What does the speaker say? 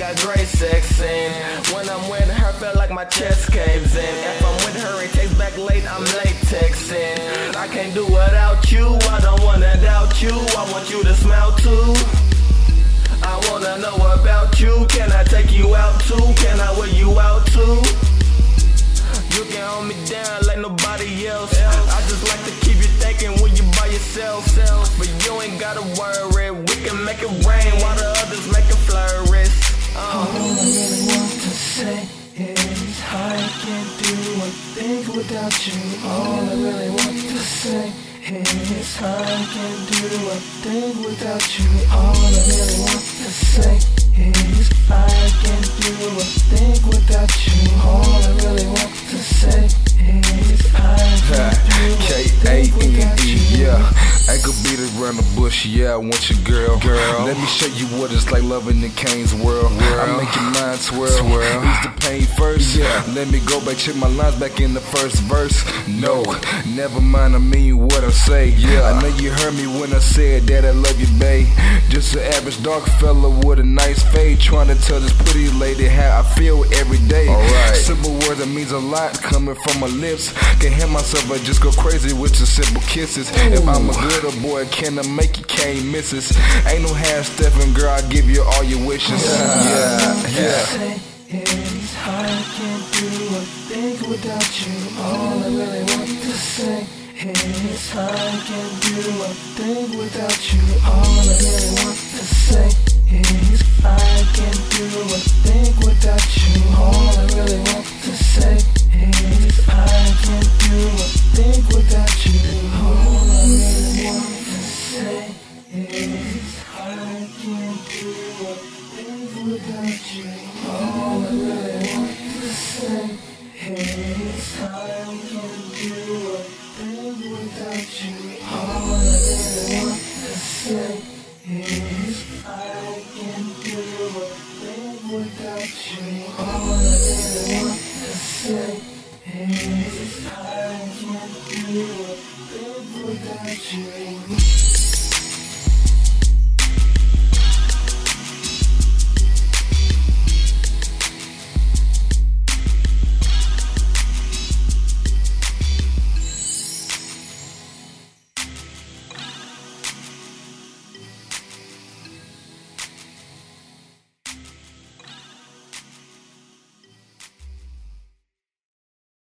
got great sex and when I'm with her felt like my chest caves in. If I'm with her it takes back late, I'm late texting. I can't do without you, I don't wanna doubt you, I want you to smile too. I wanna know about you, can I take you out too? Can I wear you out too? You can hold me down like nobody else. I just like to keep you thinking when you by yourself. But you ain't gotta worry, we can make it without you. All I really want to say is I can't do a thing without you. All I really want to say is around the bush, yeah. I want your girl. Girl, let me show you what it's like loving in Kane's world. I make your mind swirl. Swirl. Ease the pain first. Yeah. Let me go back, check my lines back in the first verse. No, never mind. I mean what I say. Yeah. I know you heard me when I said that I love you, babe. Just an average dark fella with a nice fade, trying to tell this pretty lady how I feel every day. Alright. Words that means a lot coming from my lips. Can't hear myself, I just go crazy with your simple kisses. If I'm a good boy, can I make you can't miss this? Ain't no half stepping, girl. I give you all your wishes. Yeah, yeah. say is I can't do a thing without you. All I really want to say is I can't do a thing without you. All I really want to say is say is I can't do a thing without you. All I really want to say is I can't do a thing without you. All I really want to say is I can't do a thing without you.